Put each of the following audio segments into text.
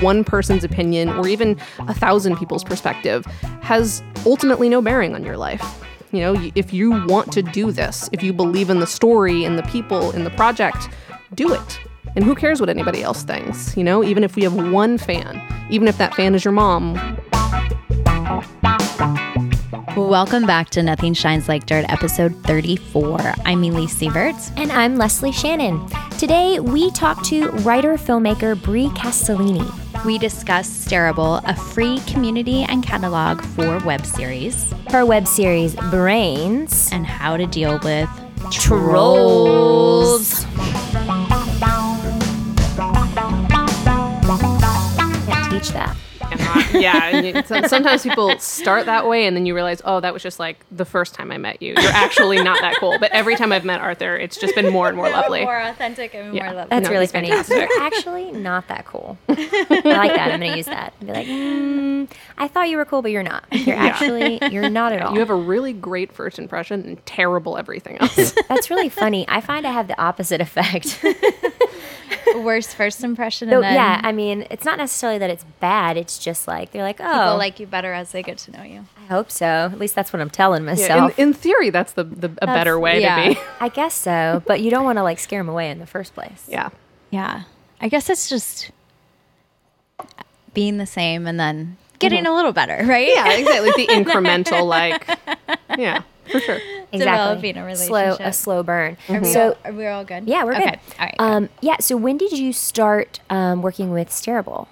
one person's opinion or even a thousand people's perspective has ultimately no bearing on your life. You know, if you want to do this, if you believe in the story and the people in the project, do it. And who cares what anybody else thinks? You know, even if we have one fan, even if that fan is your mom. Welcome back to Nothing Shines Like Dirt, episode 34. I'm Elise Sieverts. And I'm Leslie Shannon. Today, we talk to writer filmmaker Bri Castellini. We discuss Stareable, a free community and catalog for web series, her web series Brains, and how to deal with trolls. Can't teach that yeah. sometimes people start that way, and then you realize, oh, that was just like the first time I met you. You're actually not that cool. But every time I've met Arthur, it's just been more and more lovely, more authentic and yeah. more lovely. That's no, really funny. You're actually not that cool. I like that. I'm going to use that. Be like, mm, I thought you were cool, but you're not. You're actually you're not at all. You have a really great first impression and terrible everything else. That's really funny. I find I have the opposite effect worst first impression. So, yeah, I mean, it's not necessarily that it's bad. It's just like they're like, oh, people like you better as they get to know you. I hope so. At least that's what I'm telling myself. Yeah, in, in, theory, that's the, the a that's, better way yeah. to be. I guess so, but you don't want to like scare them away in the first place. Yeah, yeah. I guess it's just being the same and then getting mm-hmm. a little better, right? Yeah, exactly. the incremental, like, yeah for sure. Exactly. Developing a relationship. Slow, a slow burn. Are we so, all, are we all good? Yeah, we're okay. good. All right. Um, yeah. So when did you start um, working with Stareable?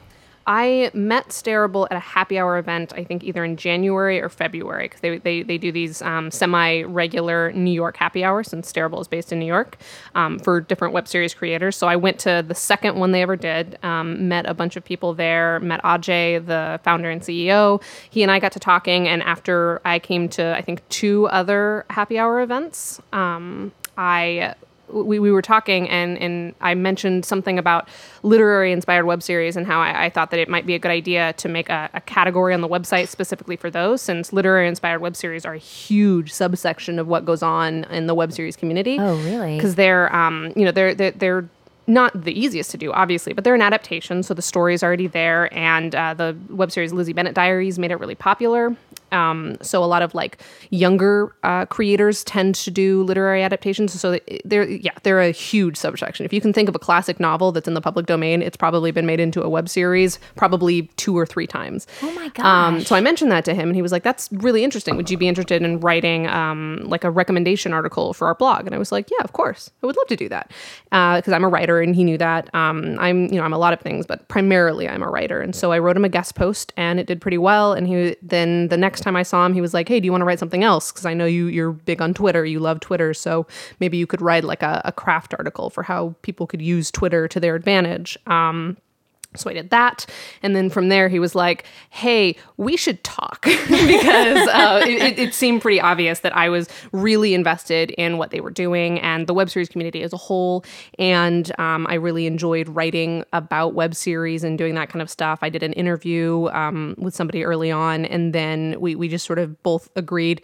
I met Stareable at a happy hour event, I think either in January or February, because they, they, they do these um, semi regular New York happy hours, since Stareable is based in New York, um, for different web series creators. So I went to the second one they ever did, um, met a bunch of people there, met Ajay, the founder and CEO. He and I got to talking, and after I came to, I think, two other happy hour events, um, I we, we were talking and, and I mentioned something about literary inspired web series and how I, I thought that it might be a good idea to make a, a, category on the website specifically for those, since literary inspired web series are a huge subsection of what goes on in the web series community. Oh, really? Because they're, um, you know, they're, they're, they're not the easiest to do, obviously, but they're an adaptation, so the story's already there. And uh, the web series Lizzie Bennet Diaries made it really popular. Um, so a lot of like younger uh, creators tend to do literary adaptations. So they're yeah they're a huge subsection. If you can think of a classic novel that's in the public domain, it's probably been made into a web series probably two or three times. Oh my god! Um, so I mentioned that to him, and he was like, "That's really interesting. Would you be interested in writing um, like a recommendation article for our blog?" And I was like, "Yeah, of course. I would love to do that because uh, I'm a writer, and he knew that. Um, I'm you know I'm a lot of things, but primarily I'm a writer. And so I wrote him a guest post, and it did pretty well. And he then the next time I saw him, he was like, "Hey, do you want to write something else? Because I know you you're big on Twitter. You love Twitter, so maybe you could write like a, a craft article for how people could use Twitter to their advantage." Um, so I did that. And then from there, he was like, hey, we should talk because uh, it, it, seemed pretty obvious that I was really invested in what they were doing and the web series community as a whole. And um, I really enjoyed writing about web series and doing that kind of stuff. I did an interview um, with somebody early on, and then we, we just sort of both agreed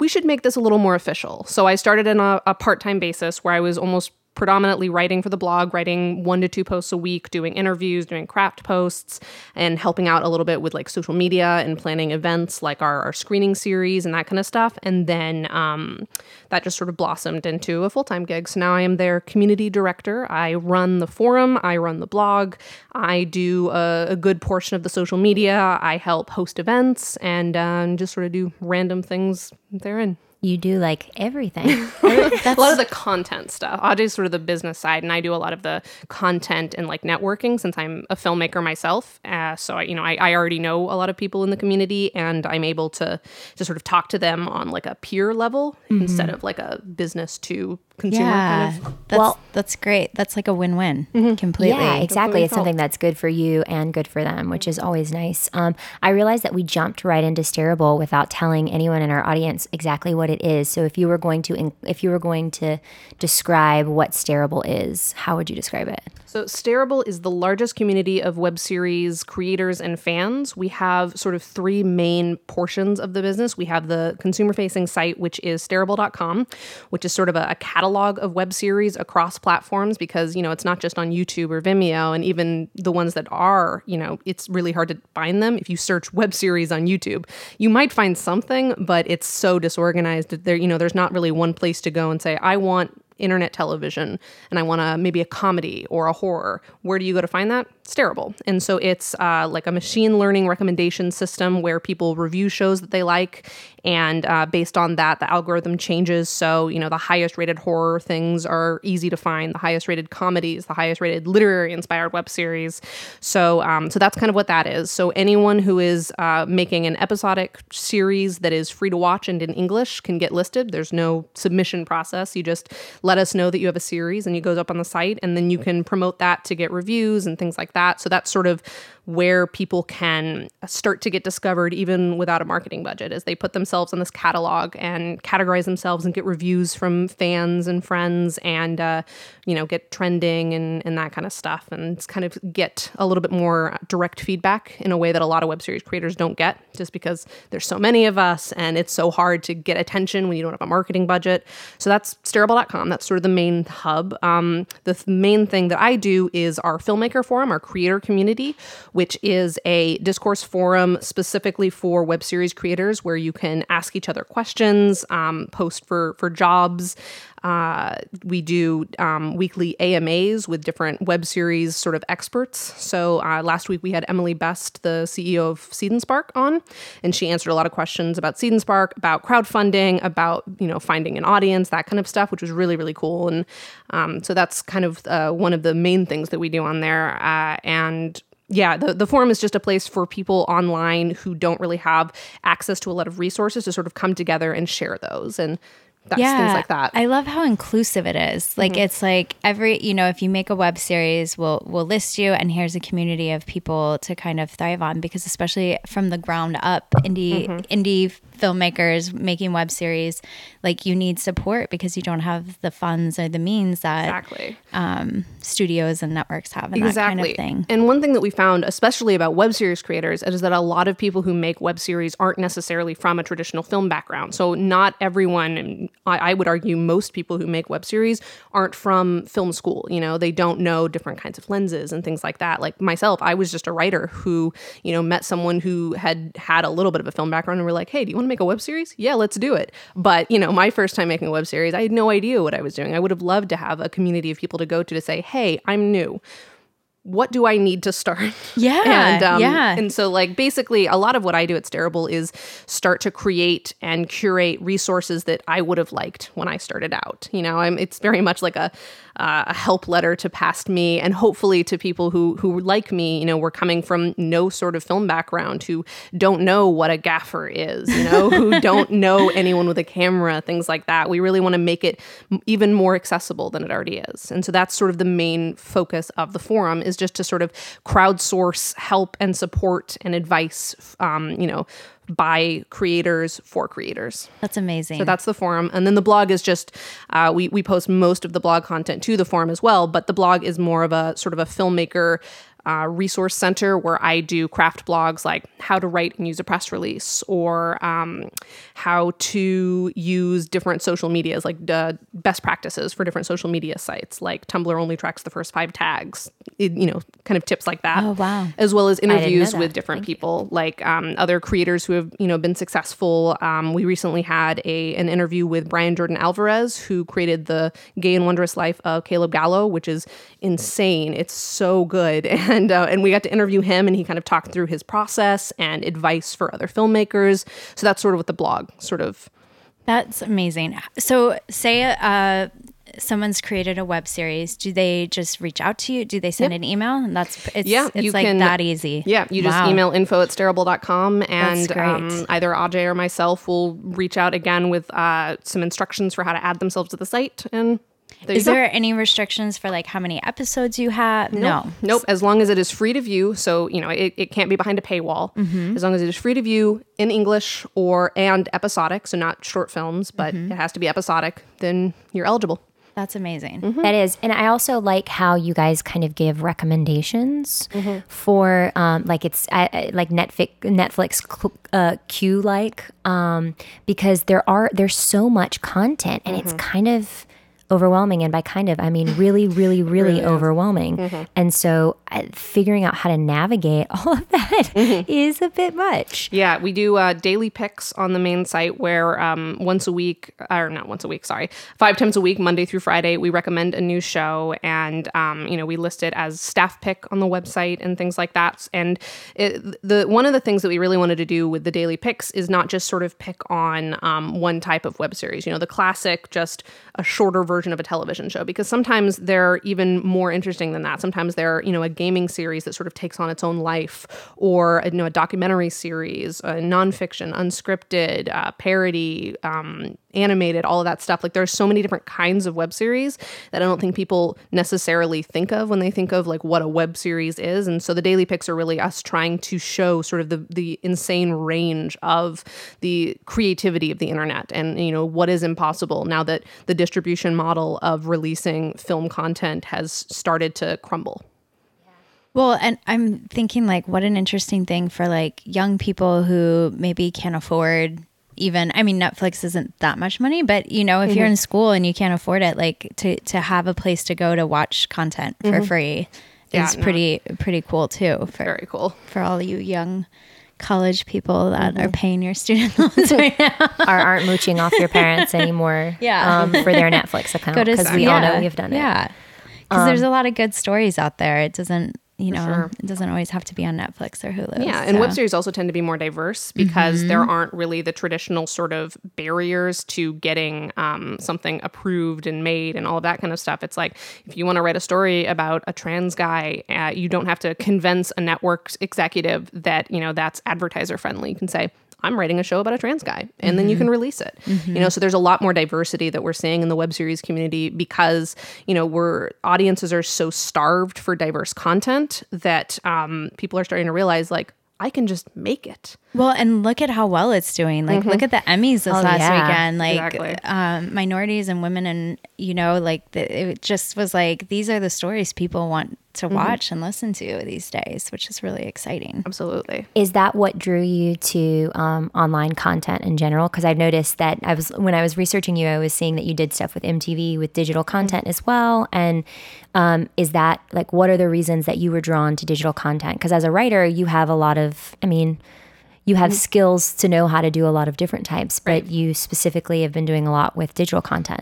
we should make this a little more official. So I started on a, a part time basis where I was almost predominantly writing for the blog, writing one to two posts a week, doing interviews, doing craft posts, and helping out a little bit with like social media and planning events like our, our screening series and that kind of stuff. And then um, that just sort of blossomed into a full time gig. So now I am their community director. I run the forum, I run the blog, I do a, a good portion of the social media, I help host events, and um, just sort of do random things therein you do like everything. a lot of the content stuff. I do sort of the business side, and I do a lot of the content and like networking since I'm a filmmaker myself. Uh, so I, you know, I, I already know a lot of people in the community, and I'm able to to sort of talk to them on like a peer level mm-hmm. instead of like a business to consumer yeah, kind of. That's, well, that's great. That's like a win-win mm-hmm. completely. Yeah, exactly. It's something that's good for you and good for them, which is always nice. Um, I realized that we jumped right into Stareable without telling anyone in our audience exactly what it is. So if you were going to if you were going to describe what Stareable is, how would you describe it? So Stareable is the largest community of web series creators and fans. We have sort of three main portions of the business. We have the consumer facing site, which is stareable.com, which is sort of a, a catalog catalog of web series across platforms because, you know, it's not just on YouTube or Vimeo. And even the ones that are, you know, it's really hard to find them. If you search web series on YouTube, you might find something, but it's so disorganized that there, you know, there's not really one place to go and say, I want internet television and I want a maybe a comedy or a horror. Where do you go to find that? Stareable. And so it's uh, like a machine learning recommendation system where people review shows that they like, and uh, based on that, the algorithm changes. So you know the highest rated horror things are easy to find, the highest rated comedies, the highest rated literary inspired web series. So um, so that's kind of what that is. So anyone who is uh, making an episodic series that is free to watch and in English can get listed. There's no submission process. You just let us know that you have a series and it goes up on the site, and then you can promote that to get reviews and things like that. So that's sort of where people can start to get discovered even without a marketing budget as they put themselves in this catalog and categorize themselves and get reviews from fans and friends and uh, you know get trending and, and that kind of stuff and kind of get a little bit more direct feedback in a way that a lot of web series creators don't get just because there's so many of us and it's so hard to get attention when you don't have a marketing budget. So that's stareable.com that's sort of the main hub. Um, the th- main thing that i do is our filmmaker forum our creator community which is a discourse forum specifically for web series creators where you can ask each other questions, um, post for for jobs. Uh, we do um, weekly AMAs with different web series sort of experts. So uh, last week we had Emily Best, the CEO of Seed and Spark, on, and she answered a lot of questions about Seed and Spark, about crowdfunding, about you know finding an audience, that kind of stuff, which was really really cool. And um, so that's kind of uh, one of the main things that we do on there. Uh, and yeah, the, the forum is just a place for people online who don't really have access to a lot of resources to sort of come together and share those. And that's yeah, things like that. I love how inclusive it is. Like mm-hmm. it's like every, you know, if you make a web series, we'll we'll list you and here's a community of people to kind of thrive on because especially from the ground up, indie mm-hmm. indie filmmakers making web series, like you need support because you don't have the funds or the means that exactly. um, studios and networks have and that kind of thing. And one thing that we found, especially about web series creators, is that a lot of people who make web series aren't necessarily from a traditional film background. So not everyone, I, I would argue most people who make web series aren't from film school. You know, they don't know different kinds of lenses and things like that. Like myself, I was just a writer who, you know, met someone who had had a little bit of a film background and were like, hey, do you want to make a web series? Yeah, let's do it. But, you know, my first time making a web series, I had no idea what I was doing. I would have loved to have a community of people to go to to say, hey, I'm new. What do I need to start? Yeah, and um, yeah. and so like basically a lot of what I do at Stareable is start to create and curate resources that I would have liked when I started out. You know, I'm it's very much like a uh, a help letter to past me and hopefully to people who who like me, you know, were coming from no sort of film background who don't know what a gaffer is, you know, who don't know anyone with a camera, things like that. We really want to make it even more accessible than it already is. And so that's sort of the main focus of the forum is just to sort of crowdsource help and support and advice um, you know, by creators for creators. That's amazing. So that's the forum. And then the blog is just, uh, we, we post most of the blog content to the forum as well, but the blog is more of a sort of a filmmaker uh, resource center where I do craft blogs like how to write and use a press release or um, how to use different social medias, like uh, best practices for different social media sites, like Tumblr only tracks the first five tags, it, you know, kind of tips like that. Oh, wow. As well as interviews with different people, like um, other creators who have, you know, been successful. Um, we recently had a an interview with Brian Jordan Alvarez, who created the Gay and Wondrous Life of Caleb Gallo, which is insane. It's so good, and uh, and we got to interview him, and he kind of talked through his process and advice for other filmmakers. So that's sort of what the blog sort of. That's amazing. So, say uh, someone's created a web series. Do they just reach out to you? Do they send an email? And that's it's, Yeah, it's you like can- that easy. Yeah, you just email info at stareable.com and um, either Ajay or myself will reach out again with uh, some instructions for how to add themselves to the site. And there Is there any restrictions for like how many episodes you have? No. Nope. As long as it is free to view, so you know it, it can't be behind a paywall. Mm-hmm. As long as it is free to view in English or and episodic, so not short films, but Mm-hmm. it has to be episodic. Then you're eligible. That's amazing. Mm-hmm. That is, and I also like how you guys kind of give recommendations for, um, like it's uh, uh, like Netflix, Netflix cl- uh, Q like, um, because there are there's so much content and it's kind of overwhelming. And by kind of, I mean really, really, really, Really overwhelming. Mm-hmm. And so uh, figuring out how to navigate all of that Mm-hmm. is a bit much. Yeah, we do uh, daily picks on the main site where um, once a week, or not once a week, sorry, five times a week, Monday through Friday, we recommend a new show, and um, you know we list it as staff pick on the website and things like that. And it, the one of the things that we really wanted to do with the daily picks is not just sort of pick on um, one type of web series, you know, the classic, just a shorter version of a television show, because sometimes they're even more interesting than that. Sometimes they're you know a gaming series that sort of takes on its own life, or you know a documentary series, uh, nonfiction, unscripted, uh, parody, um, animated, all of that stuff. Like there's so many different kinds of web series that I don't think people necessarily think of when they think of like what a web series is. And so the daily picks are really us trying to show sort of the the insane range of the creativity of the internet and you know what is impossible now that the distribution model of releasing film content has started to crumble. Well, and I'm thinking like what an interesting thing for like young people who maybe can't afford even I mean Netflix isn't that much money, but you know, if you're in school and you can't afford it, like to to have a place to go to watch content for free Yeah, is no. pretty pretty cool too for Very cool. for all you young college people that are paying your student loans right now. Or aren't mooching off your parents anymore Yeah. um, for their Netflix account. Because we all know we've done it. Um, Yeah. Because there's a lot of good stories out there. It doesn't you know, sure. it doesn't always have to be on Netflix or Hulu. Yeah, and web series also tend to be more diverse because there aren't really the traditional sort of barriers to getting um, something approved and made and all of that kind of stuff. It's like if you want to write a story about a trans guy, uh, you don't have to convince a network executive that you know that's advertiser friendly. You can say. I'm writing a show about a trans guy, and then you can release it. You know, so there's a lot more diversity that we're seeing in the web series community because you know we're audiences are so starved for diverse content that um, people are starting to realize like I can just make it. Well, and look at how well it's doing. Like, look at the Emmys this Oh, last yeah. weekend. Like, Exactly. um, minorities and women, and you know, like the, it just was like these are the stories people want to watch and listen to these days, which is really exciting. Absolutely. Is that what drew you to um, online content in general? Because I've noticed that I was when I was researching you, I was seeing that you did stuff with MTV with digital content as well. And um, is that like what are the reasons that you were drawn to digital content? Because as a writer, you have a lot of, I mean, you have skills to know how to do a lot of different types, but you specifically have been doing a lot with digital content.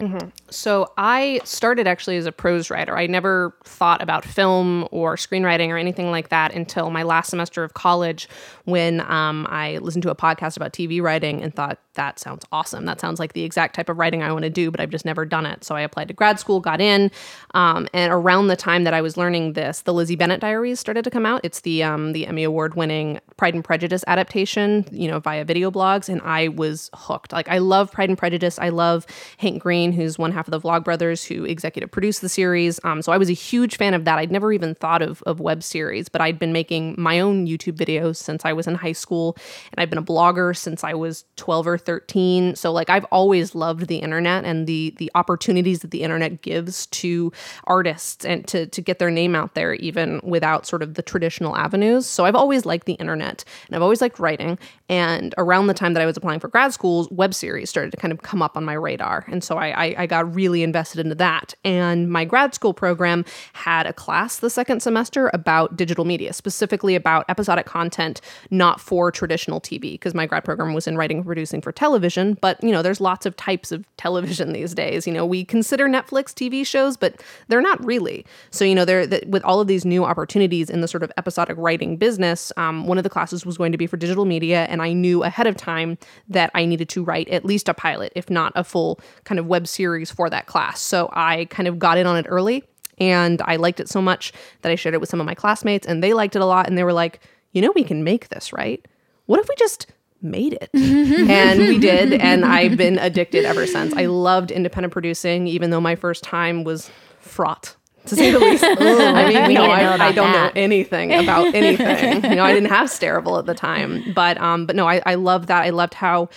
So I started actually as a prose writer. I never thought about film or screenwriting or anything like that until my last semester of college when um, I listened to a podcast about TV writing and thought, that sounds awesome. That sounds like the exact type of writing I want to do, but I've just never done it. So I applied to grad school, got in. Um, and around the time that I was learning this, the Lizzie Bennet Diaries started to come out. It's the, um, the Emmy Award winning Pride and Prejudice adaptation, you know, via video blogs. And I was hooked. Like, I love Pride and Prejudice. I love Hank Green, who's one half of the Vlog Brothers, who executive produced the series. Um, so I was a huge fan of that. I'd never even thought of, of web series, but I'd been making my own YouTube videos since I was in high school. And I've been a blogger since I was 12 or 13. So like I've always loved the internet and the the opportunities that the internet gives to artists and to to get their name out there even without sort of the traditional avenues. So I've always liked the internet and I've always liked writing. And around the time that I was applying for grad schools, web series started to kind of come up on my radar. And so I, I, I got really invested into that. And my grad school program had a class the second semester about digital media, specifically about episodic content, not for traditional TV, because my grad program was in writing and producing for television. But, you know, there's lots of types of television these days. You know, we consider Netflix TV shows, but they're not really. So, you know, there that with all of these new opportunities in the sort of episodic writing business, um, one of the classes was going to be for digital media. And I knew ahead of time that I needed to write at least a pilot, if not a full kind of web series for that class. So I kind of got in on it early and I liked it so much that I shared it with some of my classmates and they liked it a lot and they were like, you know, we can make this, right? What if we just made it? and we did. And I've been addicted ever since. I loved independent producing, even though my first time was fraught. To say the least, I mean, we you know, need to know I, I don't that. know anything about anything. you know, I didn't have Stareable at the time, but um, but no, I, I loved that. I loved how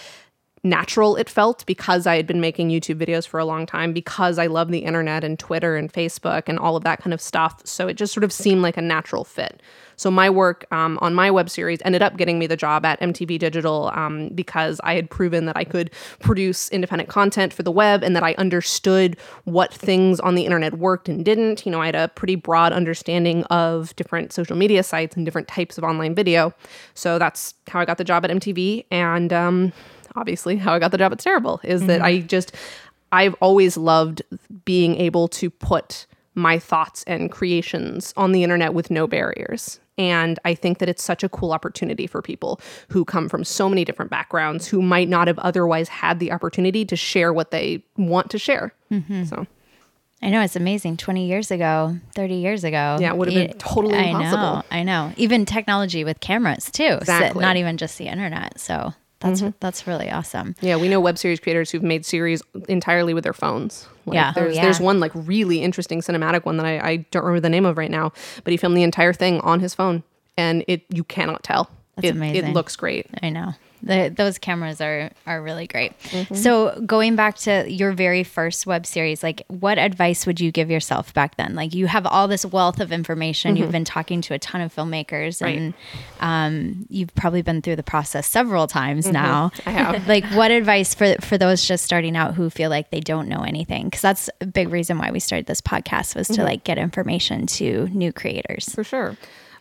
natural it felt because I had been making YouTube videos for a long time, because I love the internet and Twitter and Facebook and all of that kind of stuff. So it just sort of seemed like a natural fit. So my work um, on my web series ended up getting me the job at MTV Digital um, because I had proven that I could produce independent content for the web and that I understood what things on the internet worked and didn't. You know, I had a pretty broad understanding of different social media sites and different types of online video. So that's how I got the job at MTV. And um, obviously, how I got the job at Stareable is mm-hmm. that I just, I've always loved being able to put my thoughts and creations on the internet with no barriers. And I think that it's such a cool opportunity for people who come from so many different backgrounds who might not have otherwise had the opportunity to share what they want to share. Mm-hmm. So. I know it's amazing. 20 years ago, 30 years ago. Yeah, it would have been totally impossible. I know. I know. Even technology with cameras too. Exactly. So not even just the internet. So that's mm-hmm. that's really awesome. Yeah, we know web series creators who've made series entirely with their phones. Like, yeah. There's, oh, yeah. there's one like really interesting cinematic one that I, I don't remember the name of right now, but he filmed the entire thing on his phone and it you cannot tell. That's it, amazing. It looks great. I know. The, those cameras are are really great. Mm-hmm. So going back to your very first web series, like what advice would you give yourself back then? Like you have all this wealth of information. Mm-hmm. You've been talking to a ton of filmmakers, right. and um, you've probably been through the process several times mm-hmm. now. I have. like what advice for for those just starting out who feel like they don't know anything? Because that's a big reason why we started this podcast was to mm-hmm. like get information to new creators. For sure.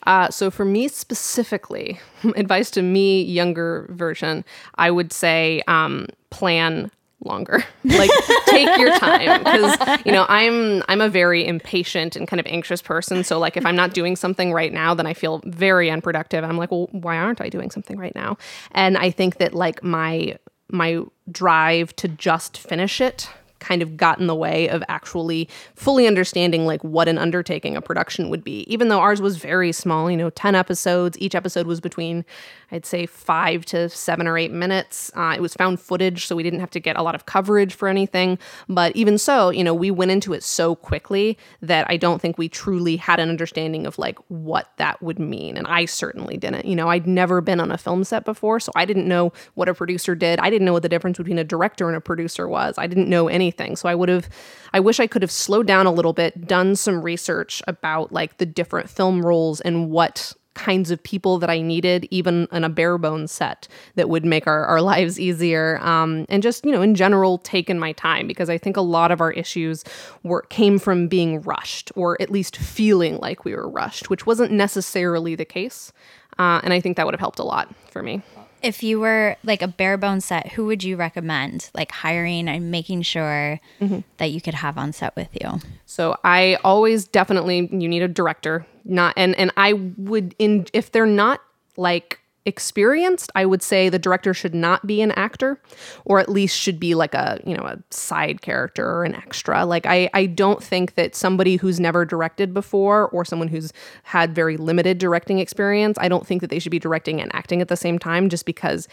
Uh, so for me specifically, advice to me, younger version, I would say um, plan longer. Like take your time because you know i'm i'm a very impatient and kind of anxious person. So like if i'm not doing something right now then i feel very unproductive. I'm like well why aren't i doing something right now? And i think that like my my drive to just finish it kind of got in the way of actually fully understanding like what an undertaking a production would be. Even though ours was very small, you know, 10 episodes, each episode was between I'd say five to seven or eight minutes. Uh, it was found footage, so we didn't have to get a lot of coverage for anything. But even so, you know, we went into it so quickly that I don't think we truly had an understanding of like what that would mean. And I certainly didn't. You know, I'd never been on a film set before, so I didn't know what a producer did. I didn't know what the difference between a director and a producer was. I didn't know anything. So I would have, I wish I could have slowed down a little bit, done some research about like the different film roles and what kinds of people that I needed, even in a bare bones set that would make our, our lives easier. Um, and just, you know, in general, taken my time because I think a lot of our issues were came from being rushed or at least feeling like we were rushed, which wasn't necessarily the case. Uh, and I think that would have helped a lot for me if you were like a bare bones set, who would you recommend like hiring and making sure mm-hmm. that you could have on set with you? So I always definitely you need a director, not and and I would in if they're not like experienced, I would say the director should not be an actor or at least should be like a, you know, a side character or an extra. Like I I don't think that somebody who's never directed before or someone who's had very limited directing experience, I don't think that they should be directing and acting at the same time just because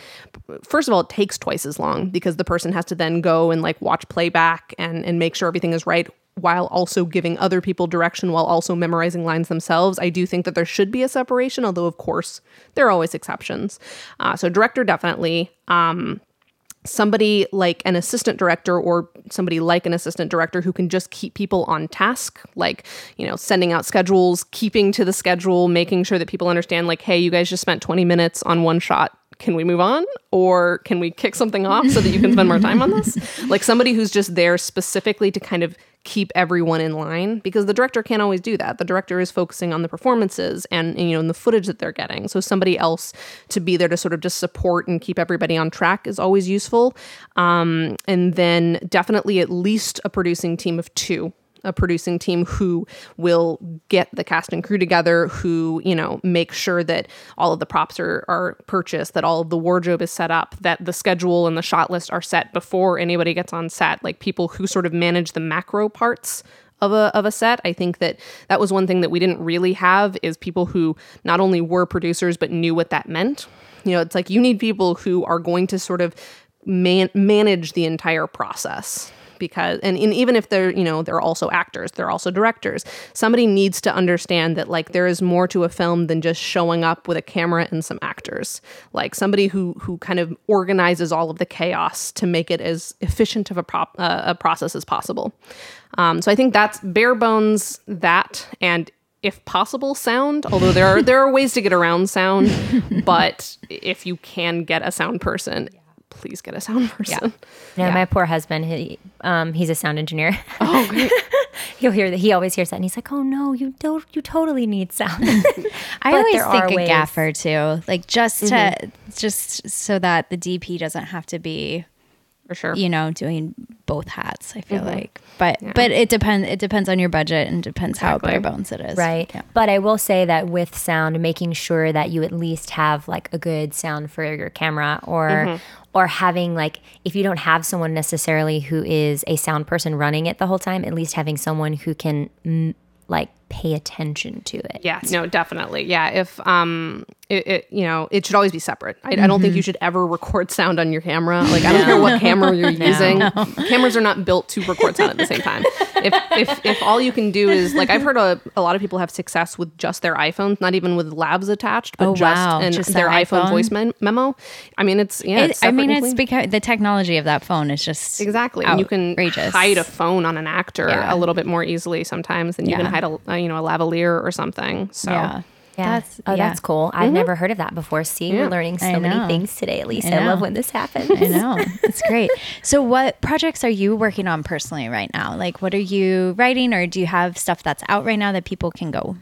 first of all it takes twice as long because the person has to then go and like watch playback and and make sure everything is right while also giving other people direction while also memorizing lines themselves. I do think that there should be a separation, although, of course, there are always exceptions. Uh, so, director definitely. Um, somebody like an assistant director or somebody like an assistant director who can just keep people on task like you know sending out schedules keeping to the schedule making sure that people understand like hey you guys just spent 20 minutes on one shot can we move on or can we kick something off so that you can spend more time on this like somebody who's just there specifically to kind of keep everyone in line because the director can't always do that. The director is focusing on the performances and, you know, and the footage that they're getting. So somebody else to be there to sort of just support and keep everybody on track is always useful. Um, and then definitely at least a producing team of two a producing team who will get the cast and crew together, who, you know, make sure that all of the props are, are purchased, that all of the wardrobe is set up, that the schedule and the shot list are set before anybody gets on set, like people who sort of manage the macro parts of a of a set. I think that that was one thing that we didn't really have is people who not only were producers but knew what that meant. You know, it's like you need people who are going to sort of man- manage the entire process because and, and even if they're you know they're also actors they're also directors somebody needs to understand that like there is more to a film than just showing up with a camera and some actors. Like somebody who who kind of organizes all of the chaos to make it as efficient of a, prop, uh, a process as possible. Um, so i think that's bare bones that and if possible sound although there are there are ways to get around sound but if you can get a sound person please get a sound person No, Yeah. my poor husband, he, um, he's a sound engineer. Oh, great. He'll hear that. He always hears that, and he's like, "Oh no, you don't. You totally need sound." I always think a ways. gaffer too, like just to just so that the DP doesn't have to be, for sure you know, doing both hats. I feel like, but but it depends. It depends on your budget and depends how bare bones it is. Right. Yeah. But I will say that with sound, making sure that you at least have like a good sound for your camera or Mm-hmm. or having like if you don't have someone necessarily who is a sound person running it the whole time, at least having someone who can like pay attention to it. Yeah, no, definitely. Yeah, if um, it, it you know, it should always be separate. I, I don't think you should ever record sound on your camera. Like, I don't care what camera you're using. Cameras are not built to record sound at the same time. If if if all you can do is like, I've heard a, a lot of people have success with just their iPhones, not even with lavs attached, but Oh, just wow. in Just their iPhone, iPhone? voice memo. I mean, it's yeah. It, it's I mean, it's because the technology of that phone is just Exactly. And you can outrageous. hide a phone on an actor Yeah. a little bit more easily sometimes than you can hide a, a you know a lavalier or something. So Yeah. Yeah. That's oh, yeah. that's cool. I've never heard of that before. See, Mm-hmm. Yeah. we're learning so many things today, Elise. I I, love when this happens. I know. It's great. So, what projects are you working on personally right now? Like, what are you writing, or do you have stuff that's out right now that people can go?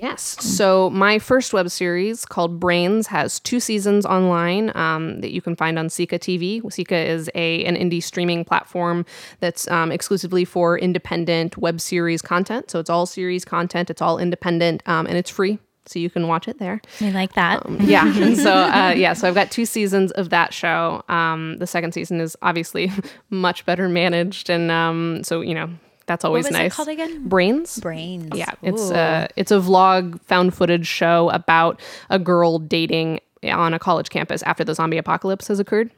Yes. So my first web series called Brains has two seasons online um, that you can find on Seeka TV. Seeka is a an indie streaming platform that's um, exclusively for independent web series content. So it's all series content. It's all independent um, and it's free. So you can watch it there. We like that. yeah and so uh, yeah so i've got two seasons of that show um, the second season is obviously much better managed and um, so you know that's always was it nice called again? brains Brains. yeah it's Ooh. uh it's a vlog found footage show about a girl dating on a college campus after the zombie apocalypse has occurred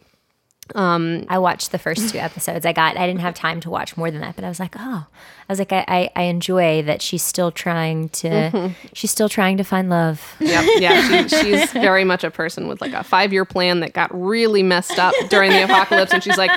I watched the first two episodes. I got I didn't have time to watch more than that, but I was like, oh, I was like, I, I, I enjoy that she's still trying to Mm-hmm. she's still trying to find love. Yep. Yeah. She, she's very much a person with like a five year plan that got really messed up during the apocalypse. And she's like,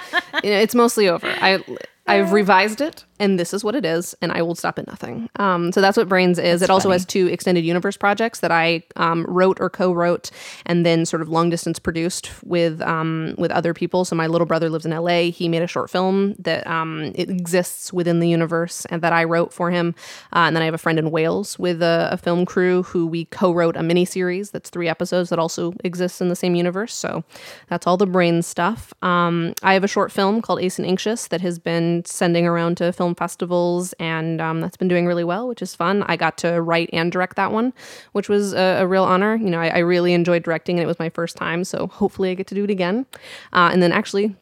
you know, it's mostly over. I, I've revised it and this is what it is. And I will stop at nothing. Um, so that's what Brains is. it also has two extended universe projects that I um, wrote or co wrote and then sort of long distance produced with, um, with other people. So my little brother lives in LA. He made a short film that um, it exists within the universe and that I wrote for him. Uh, and then I have a friend in Wales with a, a film crew who we co-wrote a mini series that's three episodes that also exists in the same universe. So that's all the Brains stuff. Um, I have a short film called Ace and Anxious that has been sending around to film festivals and um, that's been doing really well, which is fun. I got to write and direct that one, which was a, a real honor. You know, I, I really enjoyed directing and it was my first time, so hopefully I get to do it again. Uh, and then actually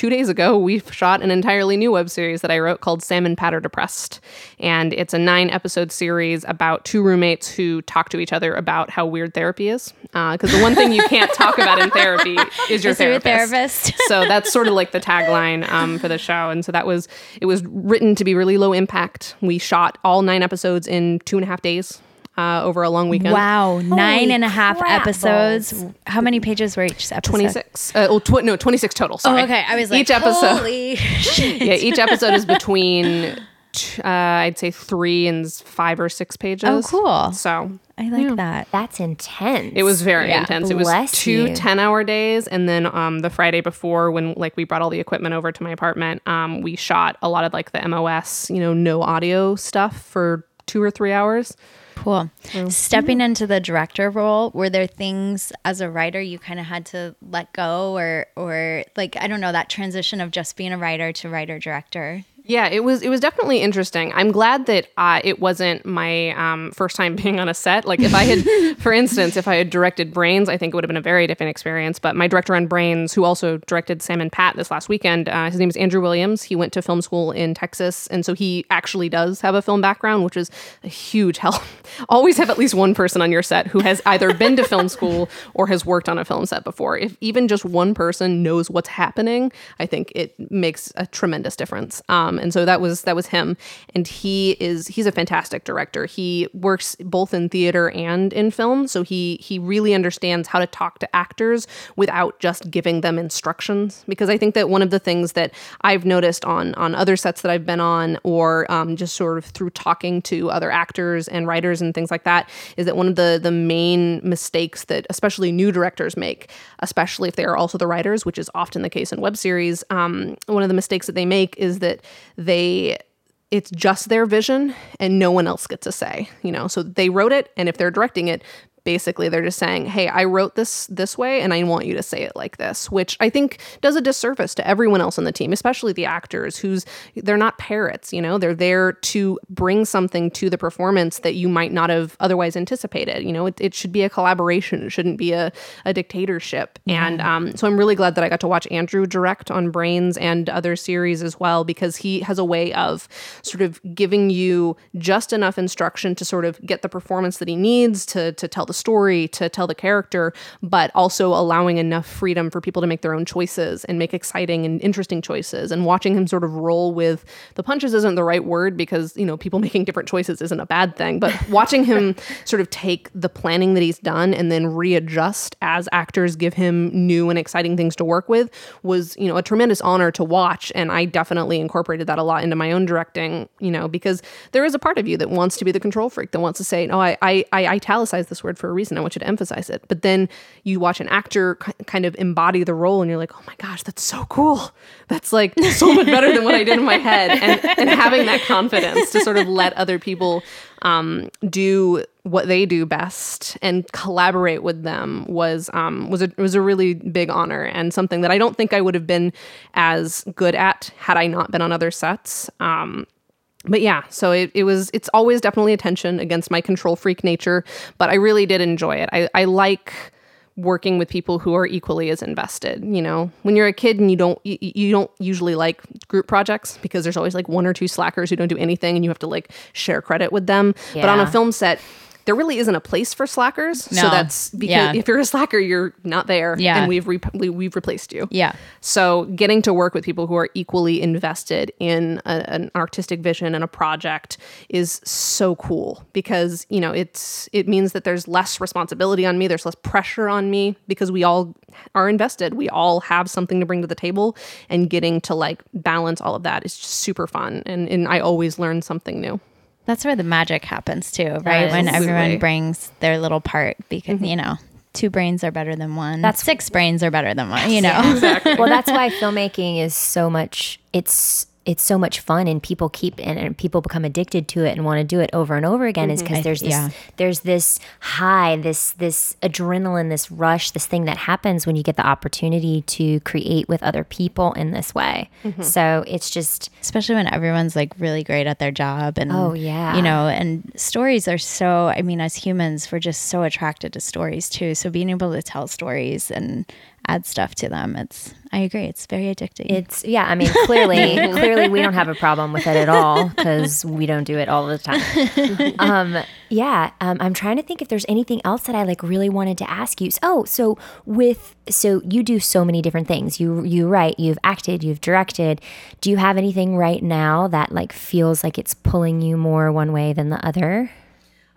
two days ago, we shot an entirely new web series that I wrote called Sam and Pat Are Depressed. And it's a nine episode series about two roommates who talk to each other about how weird therapy is. Because the one thing you can't talk about in therapy is your Is your therapist. therapist. so that's sort of like the tagline um, for the show. And so that was, it was written to be really low impact. We shot all nine episodes in two and a half days. Uh, over a long weekend. Wow, nine and a half crap episodes. How many pages were each episode? 26. Uh, well, tw- no, 26 total. Oh, okay. I was like, each episode. holy shit. yeah, each episode is between, t- uh, I'd say three and five or six pages. Oh, cool. So I like that. That's intense. it was very Yeah. intense. It was Bless two you. 10 hour days. And then um, the Friday before, when like we brought all the equipment over to my apartment, um, we shot a lot of like the MOS, you know, no audio stuff for two or three hours. Cool. Stepping into the director role, were there things as a writer you kind of had to let go or or like I don't know that transition of just being a writer to writer director? Yeah, it was it was definitely interesting. I'm glad that uh, it wasn't my um, first time being on a set. Like if I had, for instance, if I had directed Brains, I think it would have been a very different experience. But my director on Brains, who also directed Sam and Pat this last weekend, uh, his name is Andrew Williams. He went to film school in Texas, and so he actually does have a film background, which is a huge help. Always have at least one person on your set who has either been to film school or has worked on a film set before. If even just one person knows what's happening, I think it makes a tremendous difference. Um, and so that was that was him. And he is he's a fantastic director. He works both in theater and in film so he he really understands how to talk to actors without just giving them instructions. Because i think that one of the things that i've noticed on on other sets that i've been on or um, just sort of through talking to other actors and writers and things like that is that one of the the main mistakes that especially new directors make especially if they are also the writers which is often the case in web series um, one of the mistakes that they make is that they it's just their vision and no one else gets a say you know? So they wrote it and if they're directing it basically they're just saying hey i wrote this this way and i want you to say it like this which i think does a disservice to everyone else on the team especially the actors who's they're not parrots you know? They're there to bring something to the performance that you might not have otherwise anticipated you know? It, it should be a collaboration. It shouldn't be a, a dictatorship. And um, so i'm really glad that i got to watch andrew direct on brains and other series as well because he has a way of sort of giving you just enough instruction to sort of get the performance that he needs to to tell the story, to tell the character, but also allowing enough freedom for people to make their own choices and make exciting and interesting choices. And watching him sort of roll with the punches isn't the right word because, you know, people making different choices isn't a bad thing, but watching him sort of take the planning that he's done and then readjust as actors give him new and exciting things to work with was, you know, a tremendous honor to watch. And I definitely incorporated that a lot into my own directing, you know, because there is a part of you that wants to be the control freak, that wants to say, no, I, I, I italicize this word for a reason. I want you to emphasize it. But then you watch an actor kind of embody the role and you're like, oh my gosh, that's so cool. That's like so much better than what I did in my head. And, and having that confidence to sort of let other people um, do what they do best and collaborate with them was um, was a was a really big honor and something that I don't think I would have been as good at had I not been on other sets. Um, but yeah, so it, it was it's always definitely a tension against my control freak nature, but I really did enjoy it. I, I like working with people who are equally as invested you know? When you're a kid and you don't you, you don't usually like group projects because there's always like one or two slackers who don't do anything and you have to like share credit with them. But on a film set there really isn't a place for slackers so that's because Yeah. if you're a slacker you're not there Yeah. and we've re- we, we've replaced you Yeah. so getting to work with people who are equally invested in a, an artistic vision and a project is so cool because you know it's it means that there's less responsibility on me, there's less pressure on me because we all are invested. We all have something to bring to the table, and getting to like balance all of that is just super fun. And and I always learn something new. That's where the magic happens too, right? When everyone brings their little part because, mm-hmm. you know, two brains are better than one. That's- six brains are better than one, you know? well, that's why filmmaking is so much. It's it's so much fun, and people keep and, and people become addicted to it and want to do it over and over again. Is mm-hmm. because there's this yeah. there's this high, this this adrenaline, this rush, this thing that happens when you get the opportunity to create with other people in this way. Mm-hmm. So it's just Especially when everyone's like really great at their job and Oh, yeah. You know, and stories are so I mean, as humans, we're just so attracted to stories too. So being able to tell stories and add stuff to them, it's I agree, it's very addicting. It's yeah. I mean, clearly, clearly, we don't have a problem with it at all because we don't do it all the time. Um, yeah, um, I'm trying to think if there's anything else that I like really wanted to ask you. Oh, so with so you do so many different things. You you write, you've acted, you've directed. Do you have anything right now that like feels like it's pulling you more one way than the other?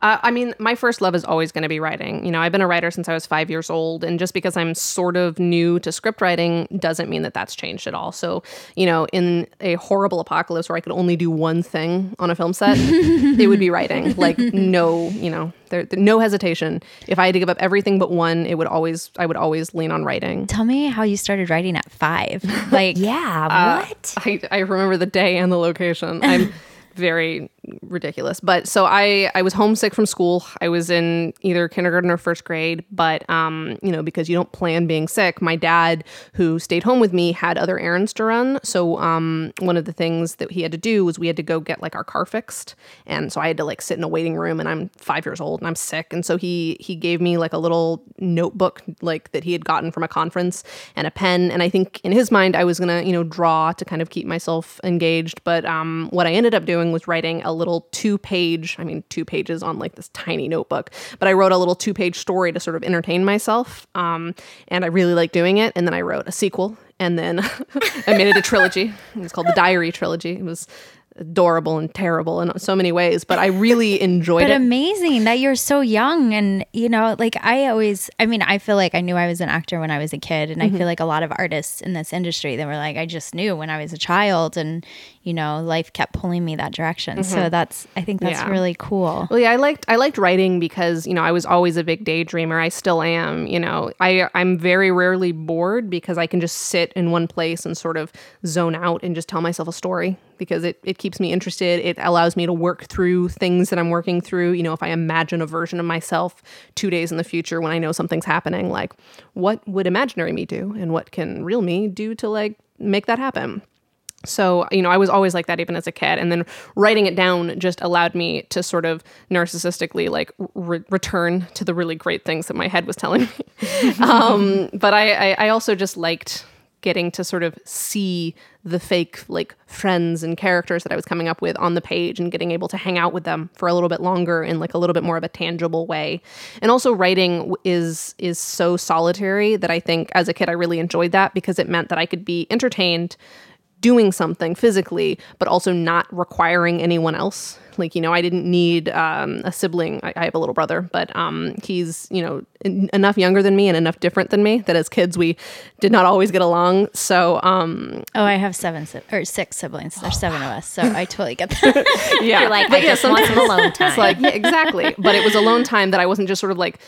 Uh, I mean, my first love is always going to be writing. You know, I've been a writer since I was five years old, and just because I'm sort of new to script writing doesn't mean that that's changed at all. So, you know, in a horrible apocalypse where I could only do one thing on a film set, it would be writing. Like, no, you know, there, no hesitation. If I had to give up everything but one, it would always, I would always lean on writing. Tell me how you started writing at five. Like Yeah. what? I, I remember the day and the location. I'm very ridiculous. But so I I was homesick from school. I was in either kindergarten or first grade. But um, you know, because you don't plan being sick, my dad, who stayed home with me, had other errands to run. So um, one of the things that he had to do was we had to go get like our car fixed, and so I had to like sit in a waiting room. And I'm five years old and I'm sick, and so he he gave me like a little notebook like that he had gotten from a conference and a pen. And I think in his mind I was gonna you know draw to kind of keep myself engaged. But um, what I ended up doing was writing a little two page, I mean, two pages on like this tiny notebook, but I wrote a little two page story to sort of entertain myself. Um, and I really like doing it. And then I wrote a sequel and then I made it a trilogy. It's called the Diary Trilogy. It was adorable and terrible in so many ways, but I really enjoyed but it. amazing that you're so young and you know like i always i mean i feel like i knew i was an actor when i was a kid and Mm-hmm. i feel like a lot of artists in this industry they were like i just knew when i was a child and you know life kept pulling me that direction so that's i think that's Mm-hmm. Yeah. really cool Well, yeah, I liked I liked writing because you know I was always a big daydreamer. I still am. You know, I I'm very rarely bored because I can just sit in one place and sort of zone out and just tell myself a story because it it keeps me interested. It allows me to work through things that I'm working through. You know, if I imagine a version of myself two days in the future when I know something's happening, like what would imaginary me do and what can real me do to like make that happen. So, you know, I was always like that even as a kid. And then writing it down just allowed me to sort of narcissistically like re- return to the really great things that my head was telling me. um, but I, I, I also just liked getting to sort of see the fake like friends and characters that I was coming up with on the page and getting able to hang out with them for a little bit longer in like a little bit more of a tangible way. And also writing is is so solitary that I think as a kid I really enjoyed that because it meant that I could be entertained doing something physically, but also not requiring anyone else. Like, you know, I didn't need um, a sibling. I, I have a little brother, but um, he's, you know, en- enough younger than me and enough different than me that as kids we did not always get along. So, um, oh i have seven si- or six siblings there's seven of us so i totally get that yeah. You're like, But I yeah, just want some alone time. It's like, yeah, exactly. But it was alone time that I wasn't just sort of like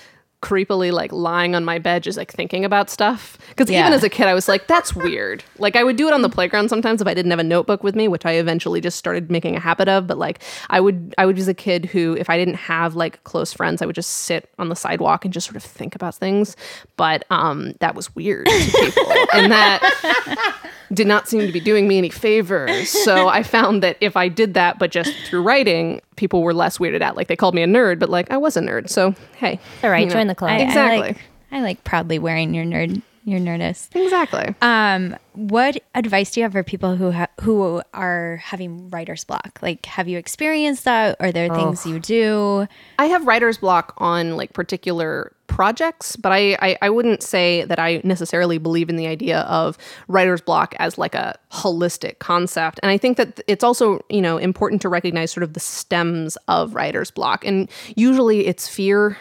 creepily like lying on my bed just like thinking about stuff because Yeah. even as a kid i was like that's weird like i would do it on the playground sometimes if i didn't have a notebook with me which i eventually just started making a habit of but like i would i would be a kid who if i didn't have like close friends i would just sit on the sidewalk and just sort of think about things but um that was weird to people and that did not seem to be doing me any favors. So I found that if I did that, but just through writing, people were less weirded out. Like they called me a nerd, but like I was a nerd. So hey, All right, you know. join the club. I, Exactly. I like, I like proudly wearing your nerd your nerdist Exactly. Um, what advice do you have for people who ha- who are having writer's block? Like, have you experienced that? Are there things you do? I have writer's block on like particular projects, but I, I I wouldn't say that I necessarily believe in the idea of writer's block as like a holistic concept. And I think that it's also, you know, important to recognize sort of the stems of writer's block. And usually it's fear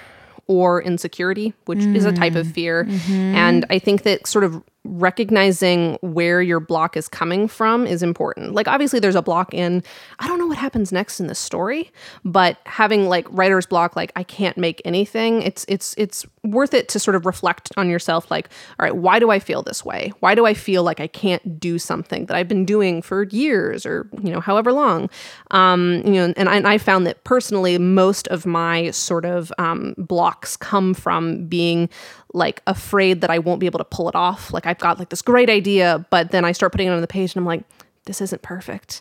or insecurity, which is a type of mm-hmm. fear. Mm-hmm. And I think that sort of recognizing where your block is coming from is important. Like obviously there's a block in I don't know what happens next in this story, but having like writer's block like I can't make anything, it's it's it's worth it to sort of reflect on yourself like all right, why do I feel this way? Why do I feel like I can't do something that I've been doing for years or you know however long? Um you know and I, and I found that personally most of my sort of um blocks come from being like afraid that I won't be able to pull it off. Like I've got like this great idea, but then I start putting it on the page and I'm like, this isn't perfect.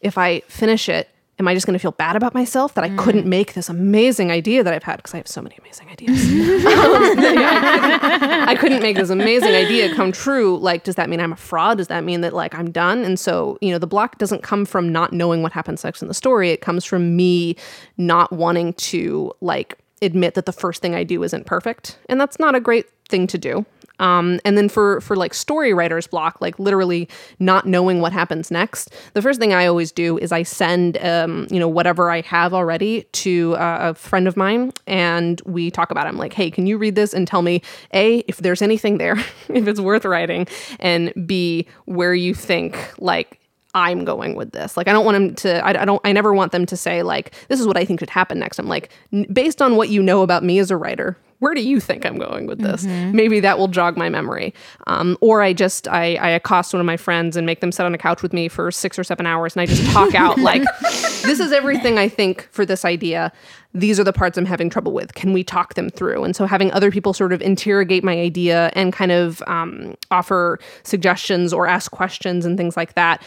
If I finish it, am I just going to feel bad about myself that I couldn't make this amazing idea that I've had? Because I have so many amazing ideas. Um, yeah, I, couldn't, I couldn't make this amazing idea come true. Like, does that mean I'm a fraud? Does that mean that like I'm done? And so, you know, the block doesn't come from not knowing what happens next in the story. It comes from me not wanting to like admit that the first thing I do isn't perfect. And that's not a great thing to do. Um, and then for for like story writer's block, like literally not knowing what happens next, the first thing I always do is I send um, you know whatever I have already to uh, a friend of mine, and we talk about it. I'm like, hey, can you read this and tell me a if there's anything there, if it's worth writing, and b where you think like I'm going with this. Like, I don't want them to, I, I, don't, I never want them to say, like, this is what I think should happen next. I'm like, n- based on what you know about me as a writer, where do you think I'm going with this? Maybe that will jog my memory. Um, or I just I, I accost one of my friends and make them sit on a couch with me for six or seven hours, and I just talk out like, "This is everything I think for this idea. These are the parts I'm having trouble with. Can we talk them through?" And so having other people sort of interrogate my idea and kind of um, offer suggestions or ask questions and things like that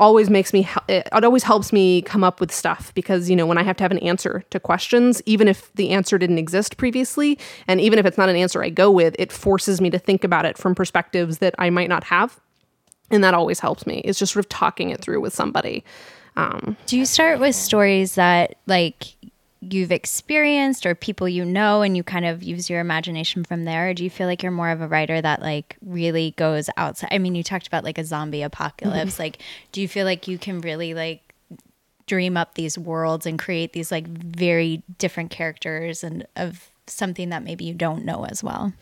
always makes me it always helps me come up with stuff because you know when i have to have an answer to questions even if the answer didn't exist previously and even if it's not an answer i go with it forces me to think about it from perspectives that i might not have and that always helps me it's just sort of talking it through with somebody um, Do you start with stories that like you've experienced or people you know and you kind of use your imagination from there? Or do you feel like you're more of a writer that like really goes outside? I mean, you talked about like a zombie apocalypse. Mm-hmm. Like, do you feel like you can really like dream up these worlds and create these like very different characters and of something that maybe you don't know as well?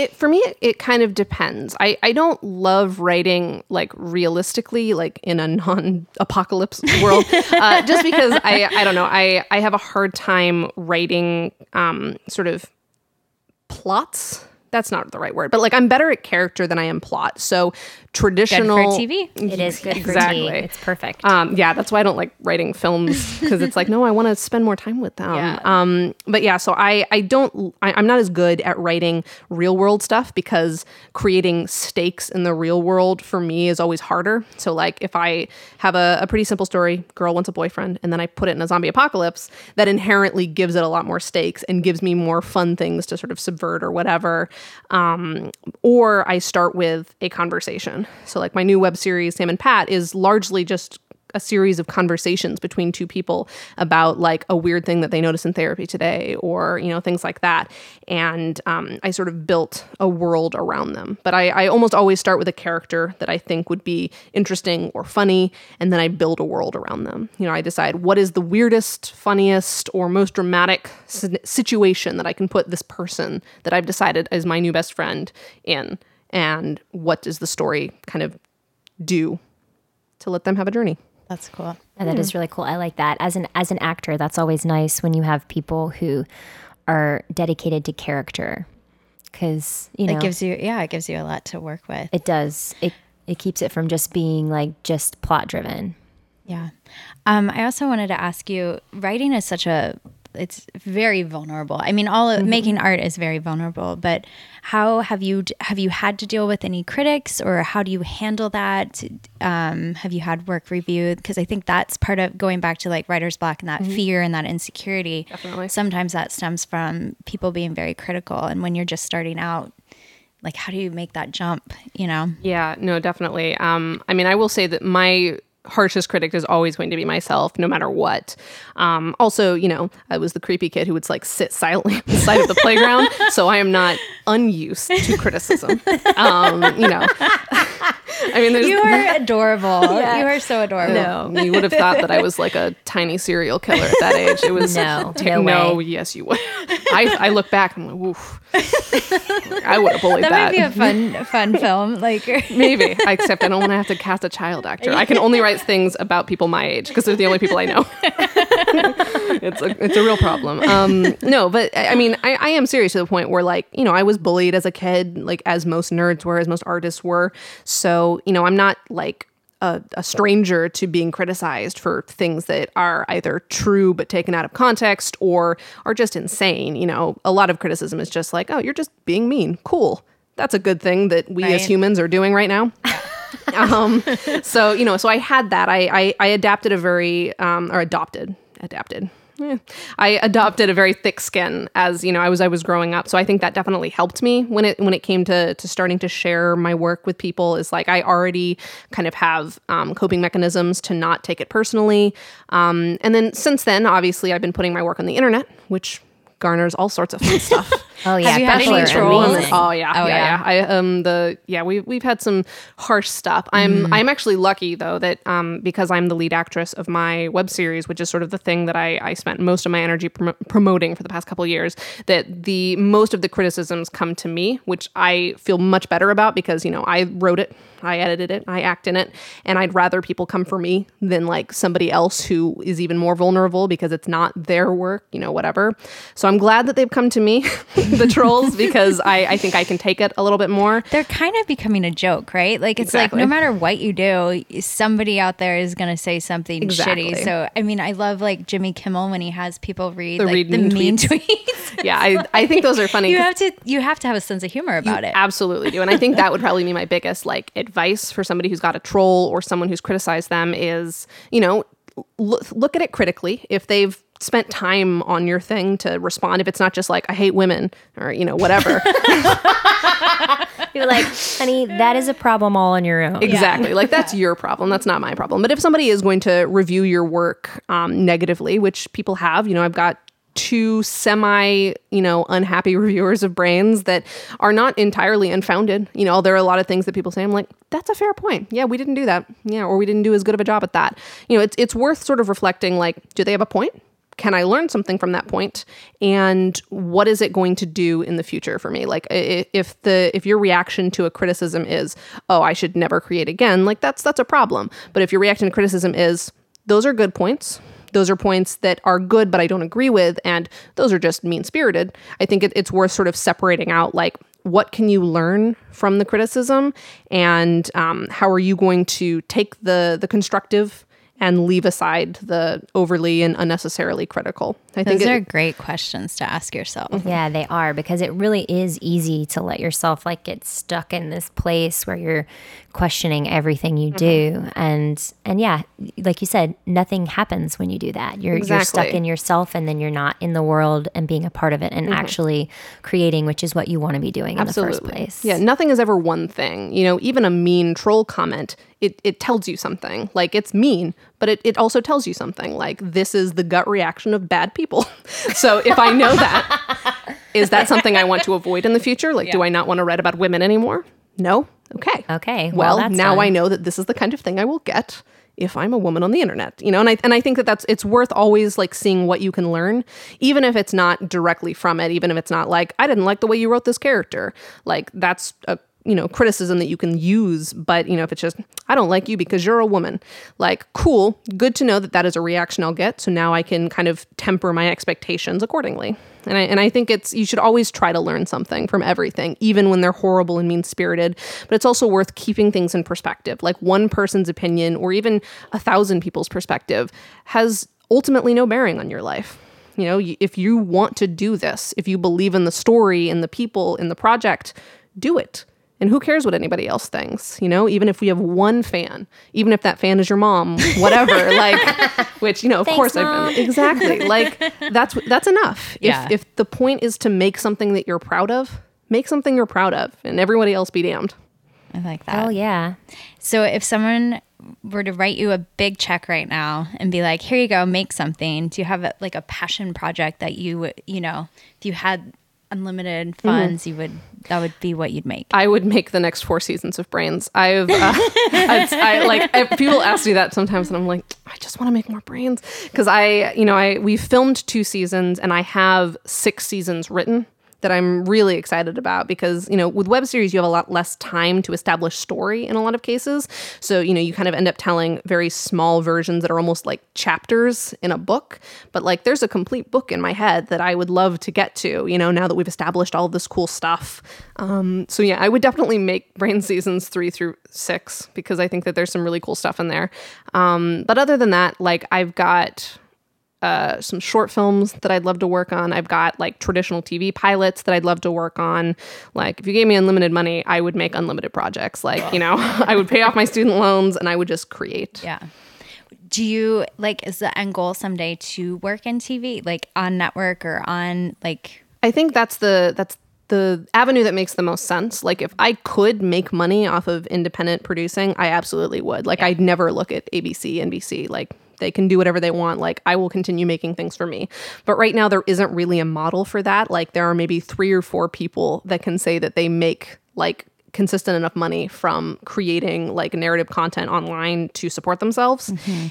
It for me it, it kind of depends i i don't love writing like realistically like in a non-apocalypse world uh, just because i i don't know i i have a hard time writing um sort of plots that's not the right word, but like I'm better at character than I am plot. So traditional TV. It is good Exactly. for tea. It's perfect. Um, yeah, that's why I don't like writing films because it's like, no, I want to spend more time with them. Yeah. Um, but yeah, so I, I don't, I, I'm not as good at writing real world stuff because creating stakes in the real world for me is always harder. So like if I have a, a pretty simple story, girl wants a boyfriend, and then I put it in a zombie apocalypse, that inherently gives it a lot more stakes and gives me more fun things to sort of subvert or whatever. Um, or I start with a conversation. So like my new web series, Sam and Pat, is largely just a series of conversations between two people about like a weird thing that they notice in therapy today or you know things like that. And um, i sort of built a world around them. But I, I almost always start with a character that i think would be interesting or funny and then i build a world around them. You know i decide what is the weirdest funniest or most dramatic si- situation that i can put this person that i've decided is my new best friend in and what does the story kind of do to let them have a journey That's cool. Yeah, that is really cool. I like that. As an as an actor, that's always nice when you have people who are dedicated to character, because you know It gives you, yeah, it gives you a lot to work with. it does. It it keeps it from just being like just plot driven. Yeah. Um, I also wanted to ask you writing is such a it's very vulnerable. I mean, all of, making art is very vulnerable, but how have you have you had to deal with any critics or how do you handle that? Um, have you had work reviewed? Because I think that's part of going back to like writer's block and that fear and that insecurity. Definitely. Sometimes that stems from people being very critical. And when you're just starting out, like how do you make that jump, you know? Yeah, no, definitely. Um, I mean, I will say that my harshest critic is always going to be myself, no matter what. Um, also, you know, I was the creepy kid who would like sit silently on the side of the playground, so I am not unused to criticism. Um, you know, I mean, You are adorable. You are so adorable. no, you would have thought that I was like a tiny serial killer at that age. It was No, no no, yes, you would. I, I look back, and I'm like, woof. I would have bullied That, that. might be a fun, fun film. Like, Maybe, except I don't want to have to cast a child actor. I can only write things about people my age because they're the only people I know. it's a it's a real problem. Um, no, but I I mean, I, I am serious to the point where, like, you know, I was bullied as a kid, like as most nerds were, as most artists were. So, you know, I'm not like a, a stranger to being criticized for things that are either true but taken out of context or are just insane. You know, a lot of criticism is just like, oh, you're just being mean. Cool. That's a good thing that we as humans are doing right now. um, so you know, so I had that. I I, I adapted a very um, or adopted adapted. I adopted a very thick skin as you know I was I was growing up, so I think that definitely helped me when it when it came to to starting to share my work with people. Is like I already kind of have um, coping mechanisms to not take it personally, um, and then since then, obviously, I've been putting my work on the internet, which garners all sorts of fun stuff. Oh yeah, you had any trolls? amazing. Oh yeah, Oh, yeah, yeah. yeah. I um the yeah we we've had some harsh stuff. I'm I'm actually lucky though that um because I'm the lead actress of my web series, which is sort of the thing that I I spent most of my energy prom- promoting for the past couple of years. That the most of the criticisms come to me, which I feel much better about because you know I wrote it. I edited it, I act in it, and I'd rather people come for me than like somebody else who is even more vulnerable because it's not their work, you know, whatever. So I'm glad that they've come to me, the trolls, because I, I think I can take it a little bit more. They're kind of becoming a joke, right? Like it's Exactly. like no matter what you do, somebody out there is going to say something Exactly. shitty. So I mean, I love like Jimmy Kimmel when he has people read The like the mean mean tweets. tweets. Yeah, I, I think those are funny. you have to you have to have a sense of humor about it. Absolutely do. And I think that would probably be my biggest like advice for somebody who's got a troll or someone who's criticized them is, you know, look, look at it critically. If they've spent time on your thing to respond, if it's not just like, I hate women or, you know, whatever. You're like, honey, that is a problem all on your own. Exactly. Like that's your problem. That's not my problem. But if somebody is going to review your work um, negatively, which people have, you know, I've got two semi, you know, unhappy reviewers of brains that are not entirely unfounded. You know, there are a lot of things that people say. I'm like, that's a fair point. Yeah, we didn't do that. Yeah, or we didn't do as good of a job at that. You know, it's it's worth sort of reflecting. Like, do they have a point? Can I learn something from that point? And what is it going to do in the future for me? Like if the if your reaction to a criticism is, "Oh, I should never create again," like that's that's a problem. But if your reaction to criticism is, "Those are good points." Those are points that are good, but I don't agree with, and those are just mean spirited. I think it, it's worth sort of separating out like what can you learn from the criticism, and um, how are you going to take the the constructive and leave aside the overly and unnecessarily critical. I think Those it- are great questions to ask yourself. Mm-hmm. Yeah, they are because it really is easy to let yourself like get stuck in this place where you're questioning everything you do mm-hmm. and and yeah, like you said, nothing happens when you do that. You're you're stuck in yourself and then you're not in the world and being a part of it and mm-hmm. actually creating, which is what you want to be doing in the first place. Yeah, nothing is ever one thing. You know, even a mean troll comment, it, it tells you something. Like it's mean, but it, it also tells you something. Like this is the gut reaction of bad people. so if I know that, is that something I want to avoid in the future? Like, do I not want to write about women anymore? No? Okay. Okay, well, Well, now fun. I know that this is the kind of thing I will get if I'm a woman on the internet, you know, and I and I think that that's it's worth always like seeing what you can learn, even if it's not directly from it, even if it's not like I didn't like the way you wrote this character, like that's a you know criticism that you can use but you know if it's just i don't like you because you're a woman. Like cool good to know that that is a reaction i'll get so now i can kind of temper my expectations accordingly. And I, and I think it's you should always try to learn something from everything even when they're horrible and mean spirited but it's also worth keeping things in perspective. Like one person's opinion or even a thousand people's perspective has ultimately no bearing on your life. You know if you want to do this if you believe in the story and the people in the project do it and who cares what anybody else thinks? You know, even if we have one fan, even if that fan is your mom, whatever, like, which you know, of course, Mom. I've been exactly like that's that's enough. Yeah. If if the point is to make something that you're proud of, make something you're proud of, and everybody else be damned. I like that. Oh yeah. So if someone were to write you a big check right now and be like, "Here you go, make something," do you have a, like a passion project that you you know, if you had unlimited funds, you would that would be what you'd make? I would make the next four seasons of Brains. I've, uh, I, I like I, people ask me that sometimes, and I'm like, I just want to make more Brains because I, you know, I we filmed two seasons, and I have six seasons written that I'm really excited about because you know with web series you have a lot less time to establish story in a lot of cases. So you know you kind of end up telling very small versions that are almost like chapters in a book. But like there's a complete book in my head that I would love to get to. You know now that we've established all this cool stuff. Um, so yeah, I would definitely make Brain seasons three through six because I think that there's some really cool stuff in there. Um, but other than that, like I've got uh, some short films that I'd love to work on. I've got like traditional TV pilots that I'd love to work on. Like if you gave me unlimited money, I would make unlimited projects. Like, you know, I would pay off my student loans and I would just create. Yeah. Do you like is the end goal someday to work in TV, like on network or on like I think that's the that's the avenue that makes the most sense. Like if I could make money off of independent producing, I absolutely would. Like I'd never look at ABC, NBC. Like they can do whatever they want. Like I will continue making things for me. But right now there isn't really a model for that. Like there are maybe 3 or 4 people that can say that they make like consistent enough money from creating like narrative content online to support themselves.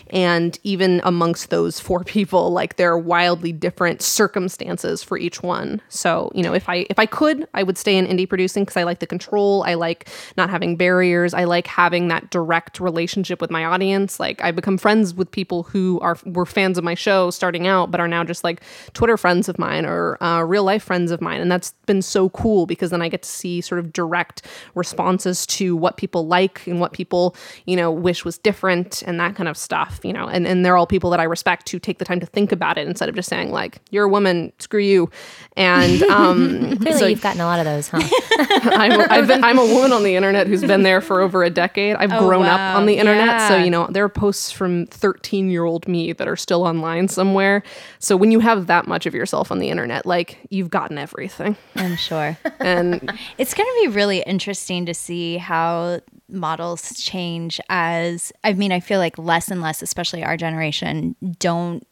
And even amongst those four people, like there are wildly different circumstances for each one. So, you know, if I if I could, I would stay in indie producing because I like the control. I like not having barriers. I like having that direct relationship with my audience. Like I become friends with people who are were fans of my show starting out, but are now just like Twitter friends of mine or uh, real life friends of mine, and that's been so cool because then I get to see sort of direct responses to what people like and what people you know wish was different and that kind of stuff. You know, and and they're all people that I respect who take the time to think about it instead of just saying like you're a woman, screw you. And um, Clearly, so you've gotten a lot of those, huh? I'm, I've been, I'm a woman on the internet who's been there for over a decade. I've grown up on the internet. So, you know, there are posts from 13 year old me that are still online somewhere. So, when you have that much of yourself on the internet, like you've gotten everything. I'm sure. And It's going to be really interesting to see how models change as I mean, I feel like less and less, especially our generation, don't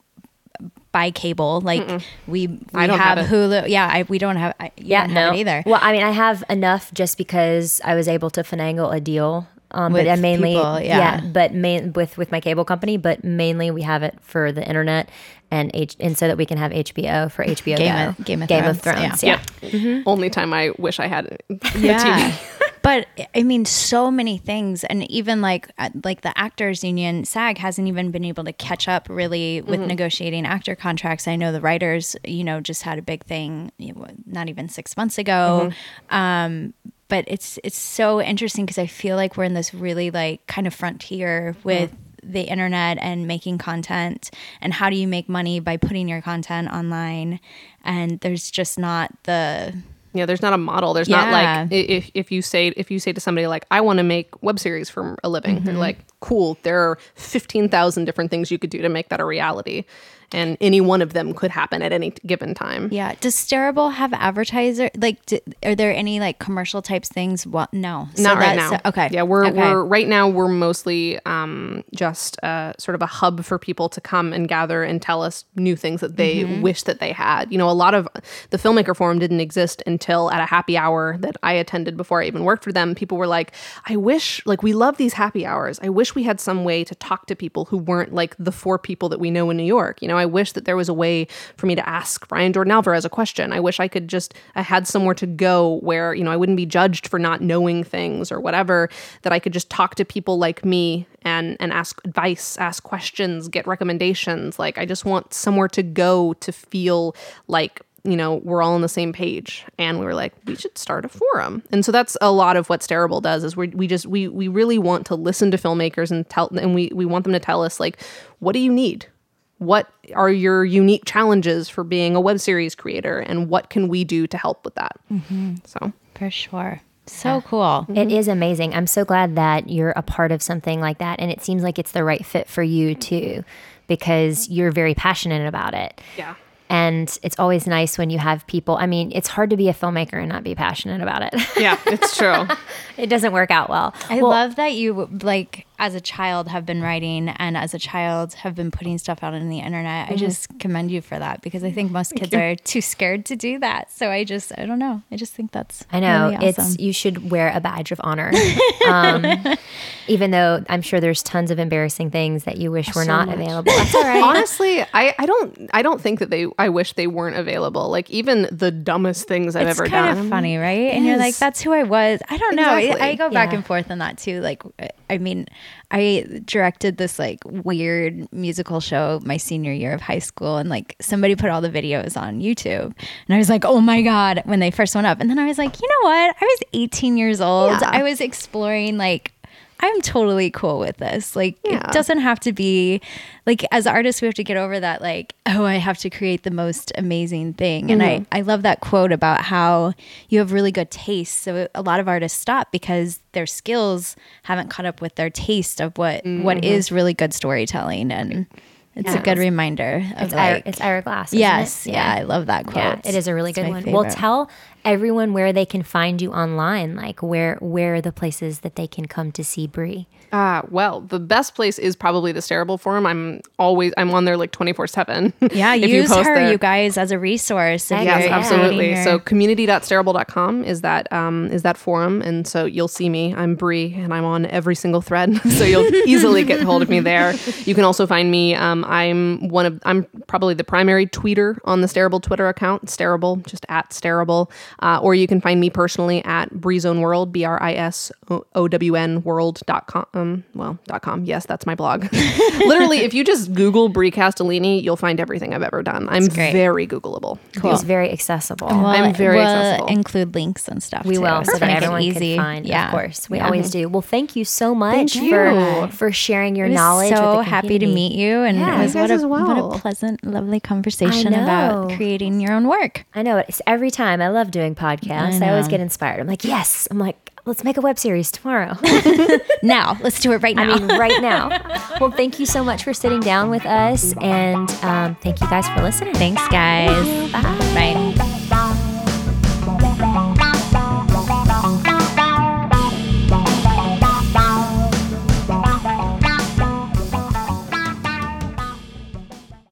buy cable. Like we we I don't have, have. Hulu. Yeah, I, we don't have. I, Yeah, no. either. Well, I mean, I have enough just because I was able to finagle a deal. Um, but With I mainly, people, yeah. but main with with my cable company. But mainly, we have it for the internet and H, and so that we can have HBO for HBO Game Go. of- Game of Game of Thrones, Thrones. yeah. Yeah. only time I wish I had the yeah. TV. but I mean, so many things, and even like uh, like the actors union, SAG hasn't even been able to catch up really with negotiating actor contracts. I know the writers, you know, just had a big thing, you know, not even six months ago. Um, but it's it's so interesting because I feel like we're in this really like kind of frontier with. The internet and making content, and how do you make money by putting your content online? And there's just not the Yeah, there's not a model. There's not like if if you say if you say to somebody like I want to make web series for a living, they're mm-hmm. like, cool. There are fifteen thousand different things you could do to make that a reality, and any one of them could happen at any given time. Yeah. Does Stareable have advertiser? Like, d are there any like commercial types things? What? No. So Not right now. okay. Yeah, we're Okay. we're right now we're mostly um, just uh, sort of a hub for people to come and gather and tell us new things that they Mm-hmm. wish that they had. You know, a lot of the filmmaker forum didn't exist until at a happy hour that I attended before I even worked for them. People were like, "I wish like we love these happy hours. I wish we had some way to talk to people who weren't like the four people that we know in New York. You know, I wish that there was a way for me to ask Brian Jordan Alvarez a question. I wish I could just I had somewhere to go where you know I wouldn't be judged for not knowing things or whatever. That I could just talk to people like me and and ask advice, ask questions, get recommendations. Like I just want somewhere to go to feel like you know we're all on the same page and we were like we should start a forum and so that's a lot of what Stareable does is we we just we we really want to listen to filmmakers and tell and we we want them to tell us like what do you need what are your unique challenges for being a web series creator and what can we do to help with that mm-hmm. so for sure. So cool. It mm-hmm. is amazing. I'm so glad that you're a part of something like that. And it seems like it's the right fit for you too, because you're very passionate about it. yeah And it's always nice when you have people. I mean, it's hard to be a filmmaker and not be passionate about it. yeah it's true it doesn't work out well. I Well, love that you like as a child have been writing and as a child have been putting stuff out on the internet. I just commend you for that because I think most kids are too scared to do that. So I just I don't know. I just think that's I know really it's you should wear a badge of honor. um, even though I'm sure there's tons of embarrassing things that you wish were not available. That's all right. honestly I, I don't i don't think that they i wish they weren't available like even the dumbest things i've it's ever kind done of funny, right? And you're like, that's who I was. I don't know. I, I go back Yeah. and forth on that too. Like, I mean, I directed this like weird musical show my senior year of high school, and like somebody put all the videos on YouTube, and I was like, oh my god, when they first went up, and then I was like, you know what? I was 18 years old. Yeah. I was exploring like. I'm totally cool with this. Like, Yeah. it doesn't have to be like as artists, we have to get over that. Like, oh, I have to create the most amazing thing. And I, mm-hmm. I love that quote about how you have really good taste. So a lot of artists stop because their skills haven't caught up with their taste of what what mm-hmm. is really good storytelling. And it's a good reminder of It's Ira, it's Ira Glass. yes, it? yeah. I love that quote. Yeah, it is a really It's good one. Well, favorite. tell everyone where they can find you online. Like where where are the places that they can come to see Bri? Ah, well, the best place is probably the Stareable forum. I'm always I'm on there like 24/7. Yeah, If use post her, there. you guys, as a resource. Yes, you're Yes, creating absolutely. your- So community.stareable.com is that um, is that forum, and so you'll see me. I'm Bri, and I'm on every single thread, so you'll easily get hold of me there. You can also find me. Um, I'm one of I'm probably the primary tweeter on the Stareable Twitter account, Stareable, just at Stareable, uh, or you can find me personally at Bri's Own World, B R I S O W N World.com. Um, well, dot com. Yes, that's my blog. Literally, if you just Google Bri Castellini, you'll find everything I've ever done. I'm very Googleable. Cool. It's very accessible. We'll- I'm very we'll accessible. include links and stuff. We too, will, so that make it everyone easy. can find. Yeah, Of course, we Yeah. always do. Well, thank you so much Thank for you. for sharing your I was knowledge. with so the happy to meet you, and Yeah, it was you what guys a, as what a pleasant, lovely conversation about creating your own work. I know it's every time. I love doing podcasts. I, always get inspired. I'm like, yes. I'm like, let's make a web series tomorrow. Now, let's do it right now. I mean, right now. Well, thank you so much for sitting down with us, and um, thank you guys for listening. Thanks, guys. Bye. Bye.